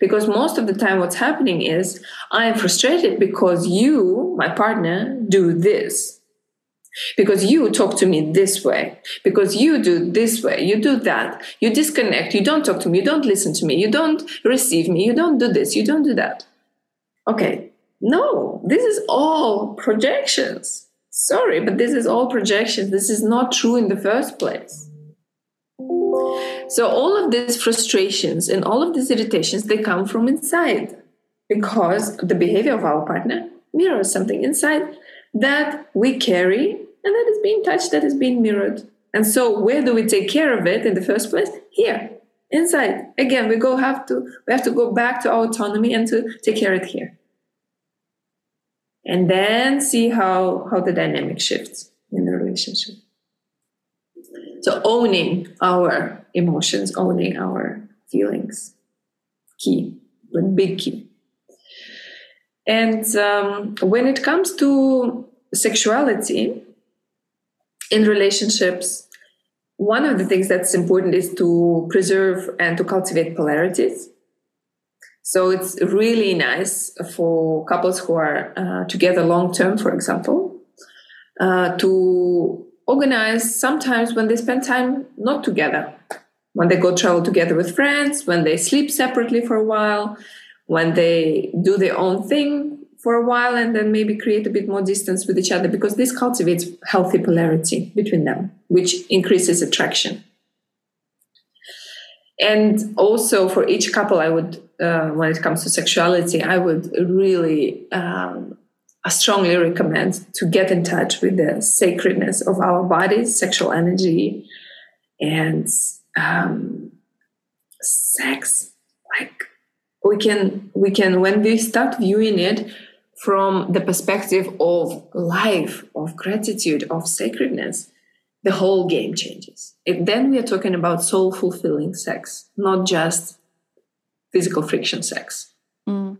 Because most of the time, what's happening is I am frustrated because you, my partner, do this. Because you talk to me this way. Because you do this way. You do that. You disconnect. You don't talk to me. You don't listen to me. You don't receive me. You don't do this. You don't do that. Okay, no, this is all projections. Sorry, but this is all projections. This is not true in the first place. So all of these frustrations and all of these irritations, they come from inside because the behavior of our partner mirrors something inside that we carry and that is being touched, that is being mirrored. And so where do we take care of it in the first place? Here, inside. Again, we go have to we have to go back to our autonomy and to take care of it here and then see how how the dynamic shifts in the relationship. So owning our emotions, owning our feelings, key, but big key. And um, when it comes to sexuality in relationships, one of the things that's important is to preserve and to cultivate polarities. So it's really nice for couples who are uh, together long term, for example, uh, to organize sometimes when they spend time not together, when they go travel together with friends, when they sleep separately for a while, when they do their own thing for a while, and then maybe create a bit more distance with each other because this cultivates healthy polarity between them, which increases attraction. And also for each couple, I would, uh, when it comes to sexuality, I would really um, I strongly recommend to get in touch with the sacredness of our bodies, sexual energy, and um, sex. Like we can, we can when we start viewing it from the perspective of life, of gratitude, of sacredness, the whole game changes. It, then we are talking about soul fulfilling sex, not just physical friction sex. Mm.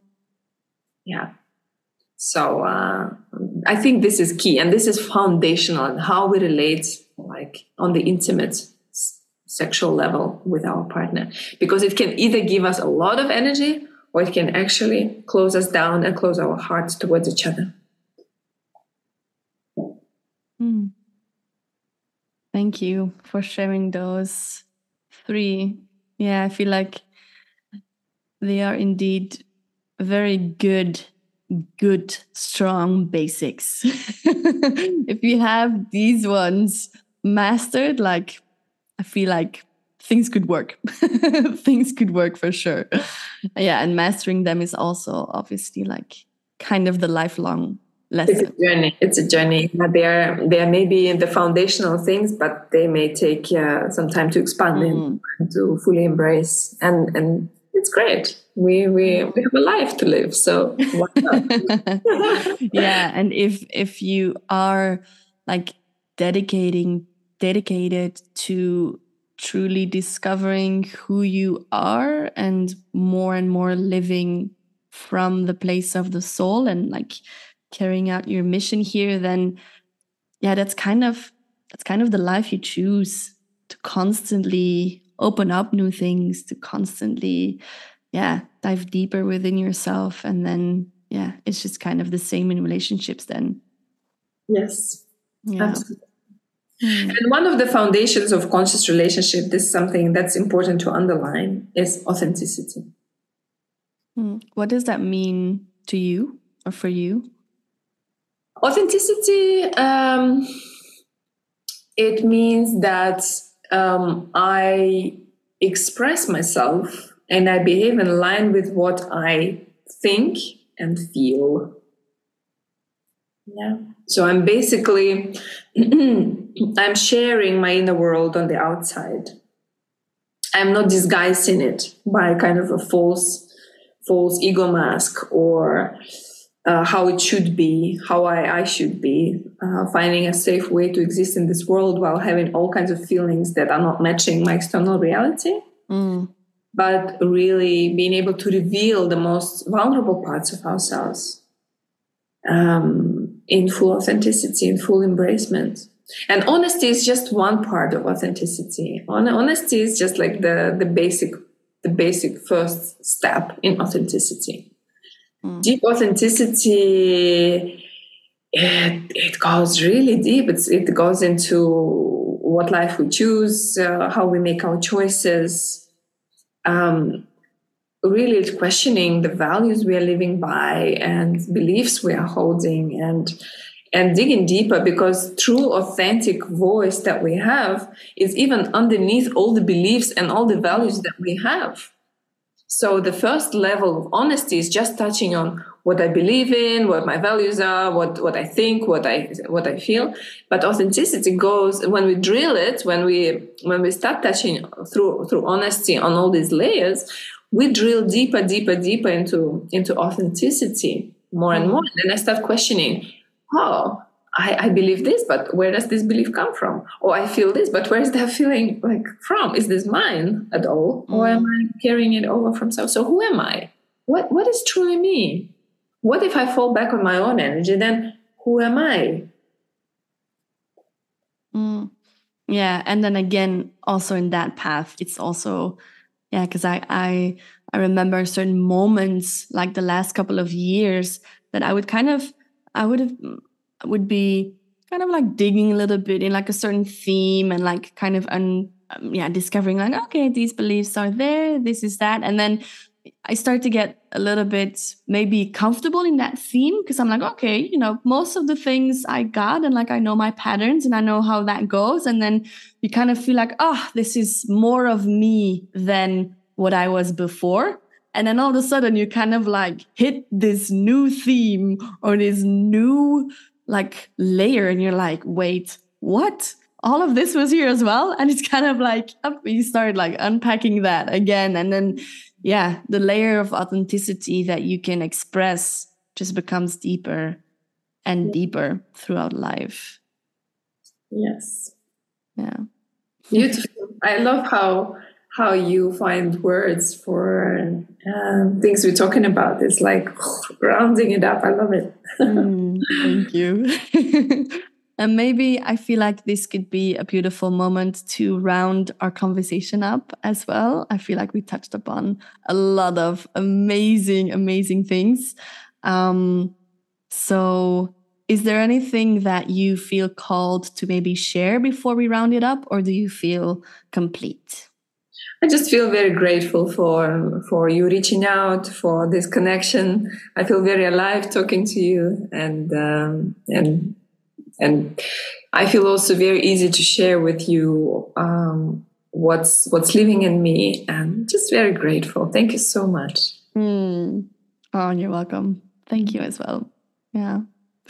Yeah. So uh, I think this is key, and this is foundational in how we relate, like on the intimate sexual level with our partner, because it can either give us a lot of energy or it can actually close us down and close our hearts towards each other. Hmm. Thank you for sharing those three. Yeah, I feel like they are indeed very good good, strong basics. *laughs* if you have these ones mastered, like I feel like things could work. *laughs* things could work for sure. Yeah, and mastering them is also obviously like kind of the lifelong lesson. It's a journey. It's a journey. There, there may be the foundational things, but they may take uh, some time to expand mm. and to fully embrace. And and it's great we we we have a life to live so *laughs* yeah and if if you are like dedicating dedicated to truly discovering who you are and more and more living from the place of the soul and like carrying out your mission here then yeah that's kind of that's kind of the life you choose to constantly open up new things to constantly yeah, dive deeper within yourself. And then, yeah, it's just kind of the same in relationships then. Yes, yeah. absolutely. Hmm. And one of the foundations of conscious relationship, this is something that's important to underline, is authenticity. Hmm. What does that mean to you or for you? Authenticity, um, it means that um, I express myself and I behave in line with what I think and feel. Yeah. So I'm basically *clears throat* I'm sharing my inner world on the outside. I'm not disguising it by kind of a false false ego mask or uh, how it should be, how I, I should be, uh, finding a safe way to exist in this world while having all kinds of feelings that are not matching my external reality. Mm but really being able to reveal the most vulnerable parts of ourselves um, in full authenticity, in full embracement. And honesty is just one part of authenticity. Honesty is just like the, the basic, the basic first step in authenticity. Mm. Deep authenticity, it, it goes really deep. It's, it goes into what life we choose, uh, how we make our choices, um, really questioning the values we are living by and beliefs we are holding and and digging deeper because true authentic voice that we have is even underneath all the beliefs and all the values that we have so the first level of honesty is just touching on what I believe in, what my values are, what, what I think, what I what I feel. But authenticity goes when we drill it, when we when we start touching through through honesty on all these layers, we drill deeper, deeper, deeper into into authenticity more and mm-hmm. more. And then I start questioning, oh, I, I believe this, but where does this belief come from? Or I feel this, but where is that *laughs* feeling like from? Is this mine at all? Mm. Or am I carrying it over from so? So who am I? What what is truly me? What if I fall back on my own energy? Then who am I? Mm. Yeah, and then again, also in that path, it's also yeah, because I I I remember certain moments like the last couple of years that I would kind of I would have would be kind of like digging a little bit in like a certain theme and like kind of un, um, yeah discovering like okay these beliefs are there this is that and then I start to get a little bit maybe comfortable in that theme because I'm like, okay, you know, most of the things I got and like I know my patterns and I know how that goes. And then you kind of feel like, oh, this is more of me than what I was before. And then all of a sudden you kind of like hit this new theme or this new like layer and you're like, wait, what? All of this was here as well. And it's kind of like up, you start like unpacking that again. And then, yeah, the layer of authenticity that you can express just becomes deeper and deeper throughout life. Yes. Yeah. Beautiful. I love how how you find words for uh, things we're talking about. It's like *sighs* rounding it up. I love it. *laughs* mm, thank you. *laughs* and maybe I feel like this could be a beautiful moment to round our conversation up as well. I feel like we touched upon a lot of amazing, amazing things. Um, so, is there anything that you feel called to maybe share before we round it up, or do you feel complete? I just feel very grateful for for you reaching out for this connection. I feel very alive talking to you, and um, and and I feel also very easy to share with you um, what's what's living in me, and just very grateful. Thank you so much. Mm. Oh, you're welcome. Thank you as well. Yeah.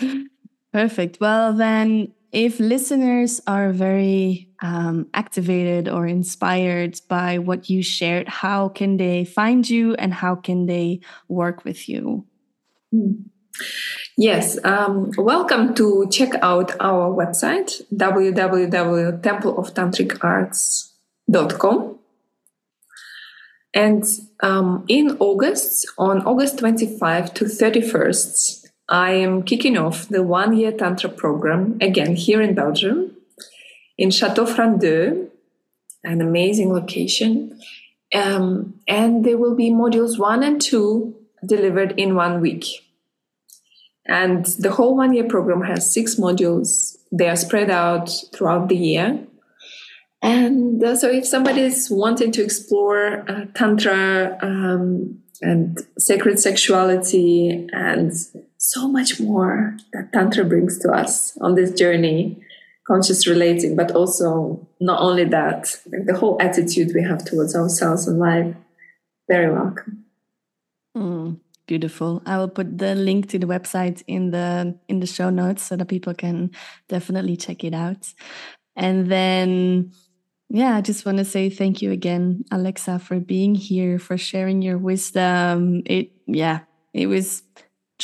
*laughs* Perfect. Well, then if listeners are very um, activated or inspired by what you shared, how can they find you and how can they work with you? Yes, um, welcome to check out our website www.templeoftantricarts.com. And um, in August, on August 25 to 31st, I am kicking off the one year Tantra program again here in Belgium, in Chateau Frandeux, an amazing location. Um, and there will be modules one and two delivered in one week. And the whole one year program has six modules. They are spread out throughout the year. And uh, so, if somebody is wanting to explore uh, Tantra um, and sacred sexuality and so much more that Tantra brings to us on this journey, conscious relating, but also not only that, like the whole attitude we have towards ourselves and life. Very welcome. Mm, beautiful. I will put the link to the website in the in the show notes so that people can definitely check it out. And then yeah, I just want to say thank you again, Alexa, for being here, for sharing your wisdom. It yeah, it was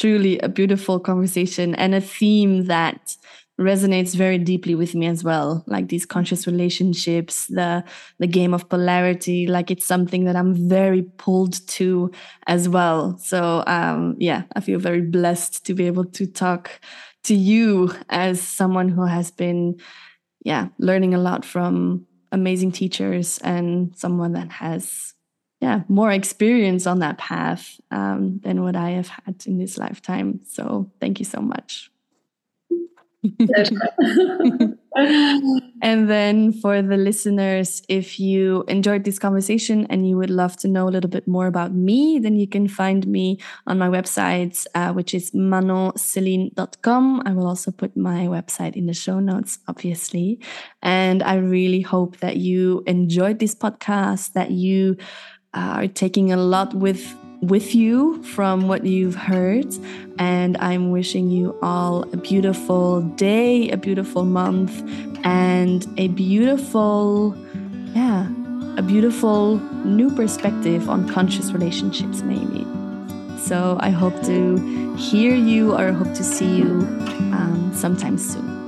truly a beautiful conversation and a theme that resonates very deeply with me as well. Like these conscious relationships the the game of polarity like it's something that i'm very pulled to as well. So um yeah i feel very blessed to be able to talk to you as someone who has been yeah learning a lot from amazing teachers and someone that has yeah more experience on that path um, than what I have had in this lifetime. So thank you so much. *laughs* and then for the listeners, if you enjoyed this conversation and you would love to know a little bit more about me, then you can find me on my website, uh, which is manonceline.com. I will also put my website in the show notes, obviously. And I really hope that you enjoyed this podcast, that you are taking a lot with with you from what you've heard and i'm wishing you all a beautiful day a beautiful month and a beautiful yeah a beautiful new perspective on conscious relationships maybe So I hope to hear you or hope to see you um, sometime soon.